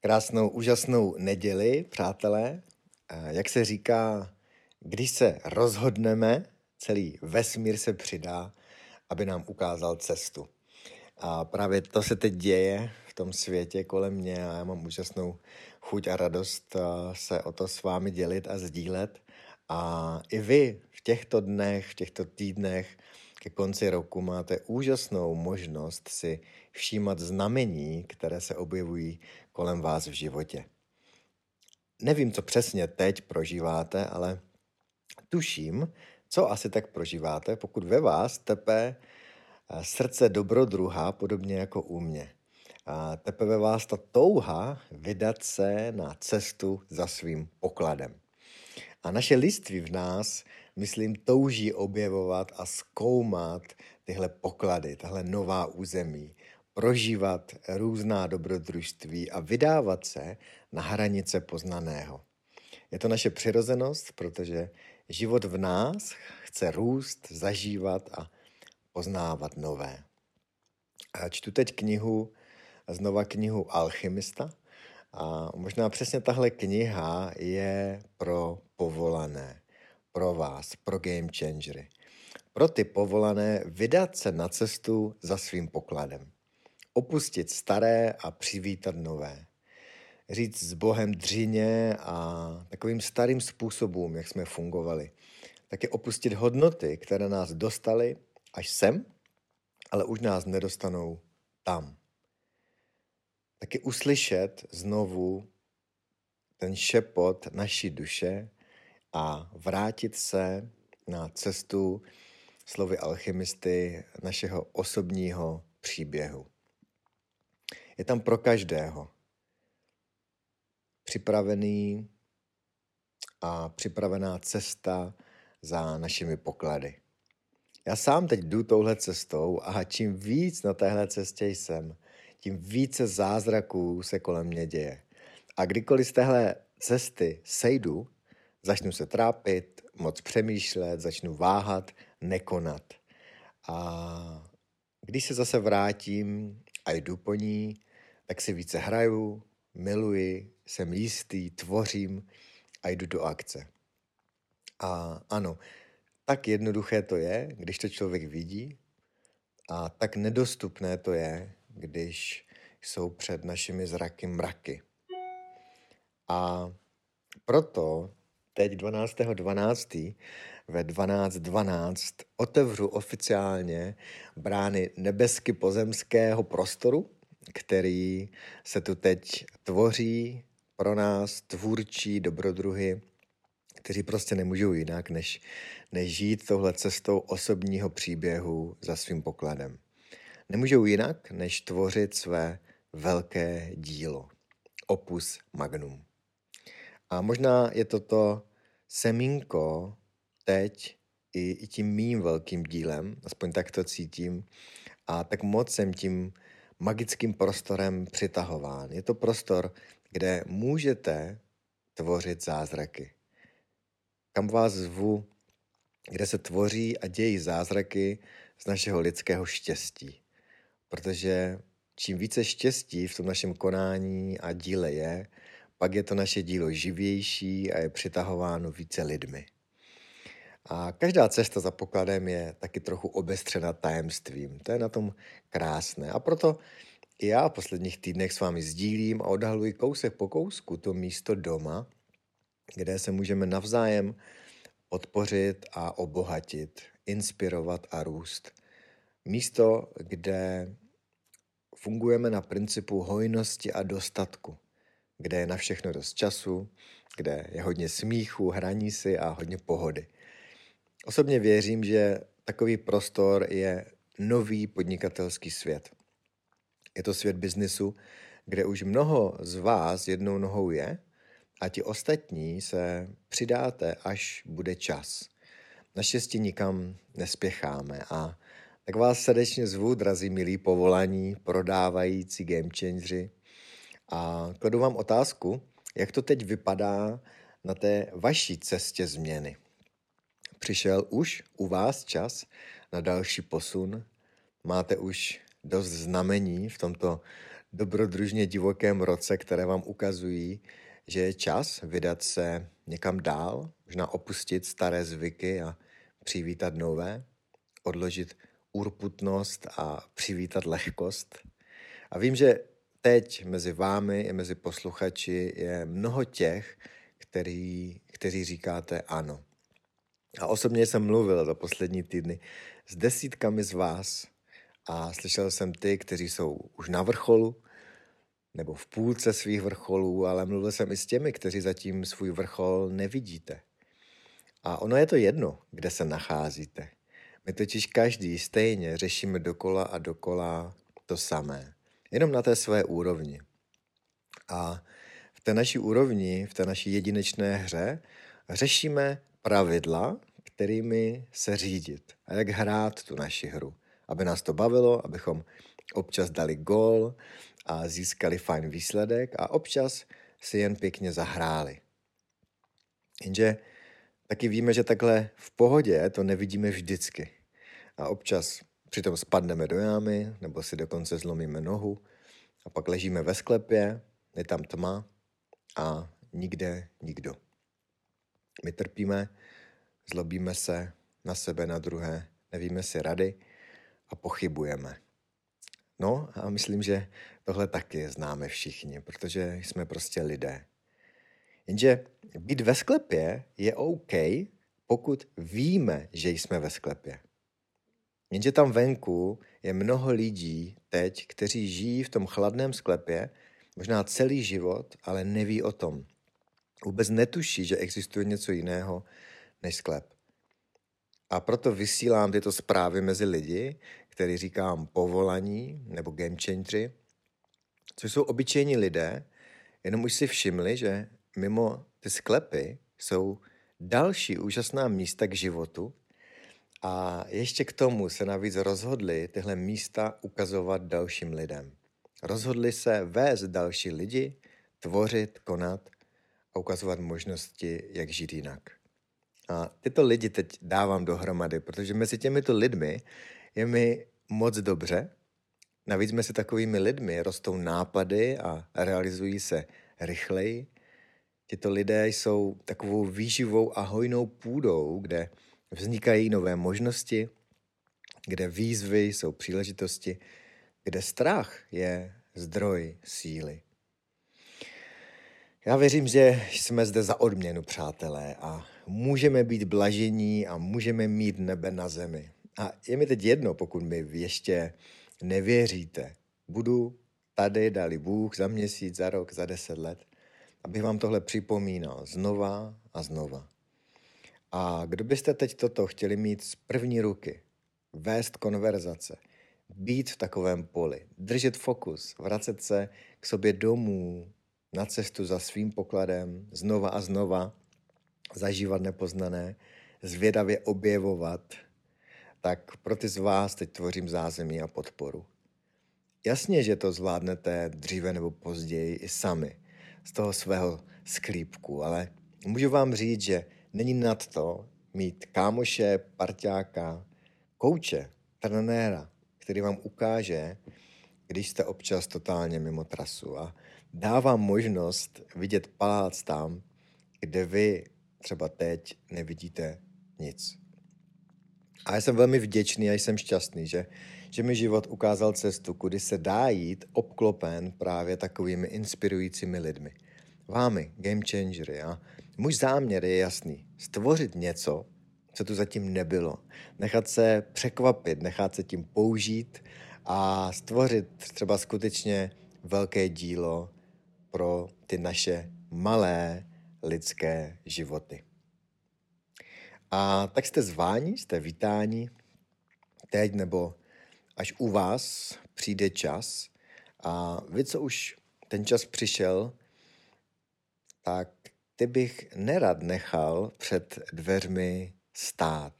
Krásnou, úžasnou neděli, přátelé. Jak se říká, když se rozhodneme, celý vesmír se přidá, aby nám ukázal cestu. A právě to se teď děje v tom světě kolem mě a já mám úžasnou chuť a radost se o to s vámi dělit a sdílet. A i vy v těchto dnech, v těchto týdnech ke konci roku máte úžasnou možnost si všímat znamení, které se objevují kolem vás v životě. Nevím, co přesně teď prožíváte, ale tuším, co asi tak prožíváte, pokud ve vás tepe eh, srdce dobrodruha, podobně jako u mě. A tepe ve vás ta touha vydat se na cestu za svým pokladem. A naše liství v nás, myslím, touží objevovat a zkoumat tyhle poklady, tahle nová území, prožívat různá dobrodružství a vydávat se na hranice poznaného. Je to naše přirozenost, protože život v nás chce růst, zažívat a poznávat nové. A čtu teď knihu, znova knihu Alchymista, a možná přesně tahle kniha je pro povolané, pro vás, pro game changery. Pro ty povolané vydat se na cestu za svým pokladem. Opustit staré a přivítat nové. Říct s Bohem dřině a takovým starým způsobům, jak jsme fungovali. Taky opustit hodnoty, které nás dostaly až sem, ale už nás nedostanou tam taky uslyšet znovu ten šepot naší duše a vrátit se na cestu slovy alchymisty našeho osobního příběhu. Je tam pro každého připravený a připravená cesta za našimi poklady. Já sám teď jdu touhle cestou a čím víc na téhle cestě jsem, tím více zázraků se kolem mě děje. A kdykoliv z téhle cesty sejdu, začnu se trápit, moc přemýšlet, začnu váhat, nekonat. A když se zase vrátím a jdu po ní, tak si více hraju, miluji, jsem jistý, tvořím a jdu do akce. A ano, tak jednoduché to je, když to člověk vidí, a tak nedostupné to je, když jsou před našimi zraky mraky. A proto teď 12.12. 12. ve 12.12 12 otevřu oficiálně brány nebesky pozemského prostoru, který se tu teď tvoří pro nás tvůrčí dobrodruhy, kteří prostě nemůžou jinak, než, než žít touhle cestou osobního příběhu za svým pokladem. Nemůžou jinak, než tvořit své velké dílo. Opus magnum. A možná je toto semínko teď i, i tím mým velkým dílem, aspoň tak to cítím, a tak moc jsem tím magickým prostorem přitahován. Je to prostor, kde můžete tvořit zázraky. Kam vás zvu, kde se tvoří a dějí zázraky z našeho lidského štěstí protože čím více štěstí v tom našem konání a díle je, pak je to naše dílo živější a je přitahováno více lidmi. A každá cesta za pokladem je taky trochu obestřena tajemstvím. To je na tom krásné. A proto i já v posledních týdnech s vámi sdílím a odhaluji kousek po kousku to místo doma, kde se můžeme navzájem podpořit a obohatit, inspirovat a růst – Místo, kde fungujeme na principu hojnosti a dostatku, kde je na všechno dost času, kde je hodně smíchu, hraní si a hodně pohody. Osobně věřím, že takový prostor je nový podnikatelský svět. Je to svět biznisu, kde už mnoho z vás jednou nohou je a ti ostatní se přidáte, až bude čas. Naštěstí nikam nespěcháme a tak vás srdečně zvu, drazí milí povolaní, prodávající game. A kladu vám otázku, jak to teď vypadá na té vaší cestě změny. Přišel už u vás čas na další posun? Máte už dost znamení v tomto dobrodružně divokém roce, které vám ukazují, že je čas vydat se někam dál, možná opustit staré zvyky a přivítat nové, odložit urputnost a přivítat lehkost. A vím, že teď mezi vámi i mezi posluchači je mnoho těch, který, kteří říkáte ano. A osobně jsem mluvil za poslední týdny s desítkami z vás a slyšel jsem ty, kteří jsou už na vrcholu nebo v půlce svých vrcholů, ale mluvil jsem i s těmi, kteří zatím svůj vrchol nevidíte. A ono je to jedno, kde se nacházíte. My totiž každý stejně řešíme dokola a dokola to samé. Jenom na té své úrovni. A v té naší úrovni, v té naší jedinečné hře, řešíme pravidla, kterými se řídit a jak hrát tu naši hru. Aby nás to bavilo, abychom občas dali gól a získali fajn výsledek a občas si jen pěkně zahráli. Jenže taky víme, že takhle v pohodě to nevidíme vždycky. A občas přitom spadneme do jámy, nebo si dokonce zlomíme nohu a pak ležíme ve sklepě, je tam tma a nikde nikdo. My trpíme, zlobíme se na sebe, na druhé, nevíme si rady a pochybujeme. No a myslím, že tohle taky známe všichni, protože jsme prostě lidé. Jenže být ve sklepě je OK, pokud víme, že jsme ve sklepě. Jenže tam venku je mnoho lidí teď, kteří žijí v tom chladném sklepě, možná celý život, ale neví o tom. Vůbec netuší, že existuje něco jiného než sklep. A proto vysílám tyto zprávy mezi lidi, který říkám povolaní nebo game changery, což jsou obyčejní lidé, jenom už si všimli, že mimo ty sklepy jsou další úžasná místa k životu a ještě k tomu se navíc rozhodli tyhle místa ukazovat dalším lidem. Rozhodli se vést další lidi, tvořit, konat a ukazovat možnosti, jak žít jinak. A tyto lidi teď dávám dohromady, protože mezi těmito lidmi je mi moc dobře. Navíc mezi takovými lidmi rostou nápady a realizují se rychleji. Tyto lidé jsou takovou výživou a hojnou půdou, kde vznikají nové možnosti, kde výzvy jsou příležitosti, kde strach je zdroj síly. Já věřím, že jsme zde za odměnu, přátelé, a můžeme být blažení a můžeme mít nebe na zemi. A je mi teď jedno, pokud mi ještě nevěříte. Budu tady, dali Bůh, za měsíc, za rok, za deset let, abych vám tohle připomínal znova a znova. A kdo byste teď toto chtěli mít z první ruky, vést konverzace, být v takovém poli, držet fokus, vracet se k sobě domů, na cestu za svým pokladem, znova a znova, zažívat nepoznané, zvědavě objevovat, tak pro ty z vás teď tvořím zázemí a podporu. Jasně, že to zvládnete dříve nebo později i sami, z toho svého sklípku, ale můžu vám říct, že není nad to mít kámoše, parťáka, kouče, trenéra, který vám ukáže, když jste občas totálně mimo trasu a dá vám možnost vidět palác tam, kde vy třeba teď nevidíte nic. A já jsem velmi vděčný a jsem šťastný, že, že mi život ukázal cestu, kudy se dá jít obklopen právě takovými inspirujícími lidmi. Vámi, game changery. A můj záměr je jasný. Stvořit něco, co tu zatím nebylo. Nechat se překvapit, nechat se tím použít a stvořit třeba skutečně velké dílo pro ty naše malé lidské životy. A tak jste zváni, jste vítáni teď nebo až u vás přijde čas a vy, co už ten čas přišel, tak ty bych nerad nechal před dveřmi stát.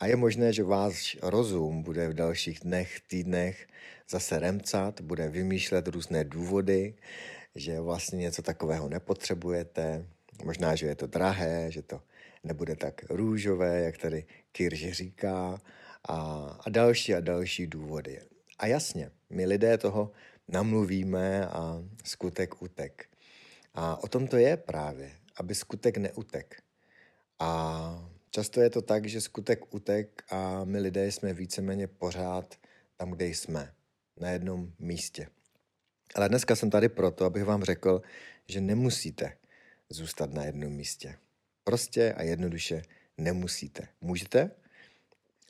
A je možné, že váš rozum bude v dalších dnech, týdnech zase remcat, bude vymýšlet různé důvody, že vlastně něco takového nepotřebujete, možná, že je to drahé, že to nebude tak růžové, jak tady Kirž říká, a, a další a další důvody. A jasně, my lidé toho namluvíme a skutek utek. A o tom to je právě, aby skutek neutek. A často je to tak, že skutek utek a my lidé jsme víceméně pořád tam, kde jsme, na jednom místě. Ale dneska jsem tady proto, abych vám řekl, že nemusíte zůstat na jednom místě. Prostě a jednoduše nemusíte. Můžete,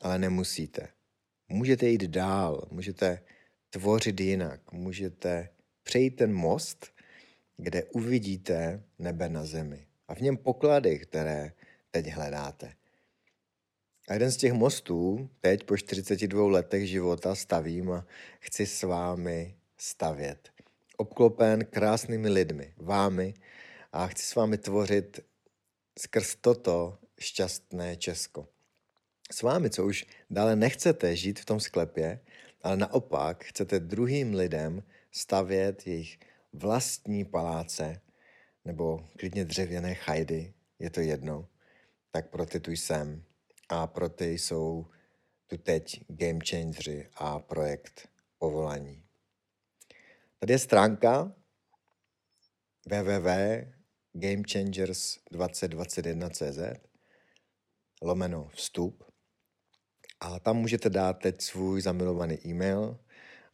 ale nemusíte. Můžete jít dál, můžete tvořit jinak, můžete přejít ten most, kde uvidíte nebe na zemi a v něm poklady, které teď hledáte. A jeden z těch mostů teď po 42 letech života stavím a chci s vámi stavět. Obklopen krásnými lidmi, vámi a chci s vámi tvořit skrz toto šťastné Česko. S vámi, co už dále nechcete žít v tom sklepě, ale naopak chcete druhým lidem stavět jejich vlastní paláce nebo klidně dřevěné chajdy, je to jedno, tak pro ty tu jsem. A pro ty jsou tu teď Game Changeri a projekt povolání. Tady je stránka www.gamechangers2021.cz lomeno vstup a tam můžete dát teď svůj zamilovaný e-mail,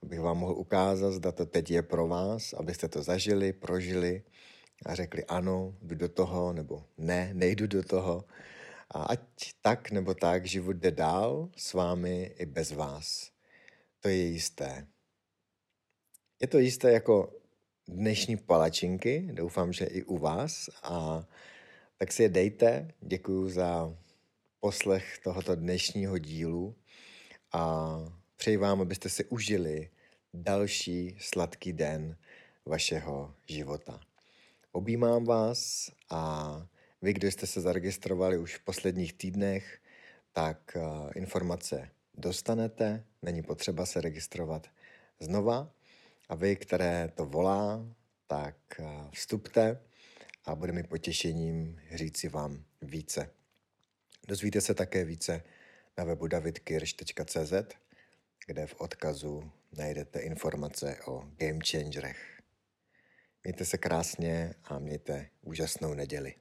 abych vám mohl ukázat, zda to teď je pro vás, abyste to zažili, prožili a řekli ano, jdu do toho, nebo ne, nejdu do toho. A ať tak nebo tak život jde dál s vámi i bez vás. To je jisté. Je to jisté jako dnešní palačinky, doufám, že i u vás. A tak si je dejte. Děkuji za poslech tohoto dnešního dílu a přeji vám, abyste si užili další sladký den vašeho života. Objímám vás a vy, kdo jste se zaregistrovali už v posledních týdnech, tak eh, informace dostanete, není potřeba se registrovat znova. A vy, které to volá, tak eh, vstupte a bude mi potěšením říci vám více. Dozvíte se také více na webu davidkirš.cz, kde v odkazu najdete informace o game changerech. Mějte se krásně a mějte úžasnou neděli.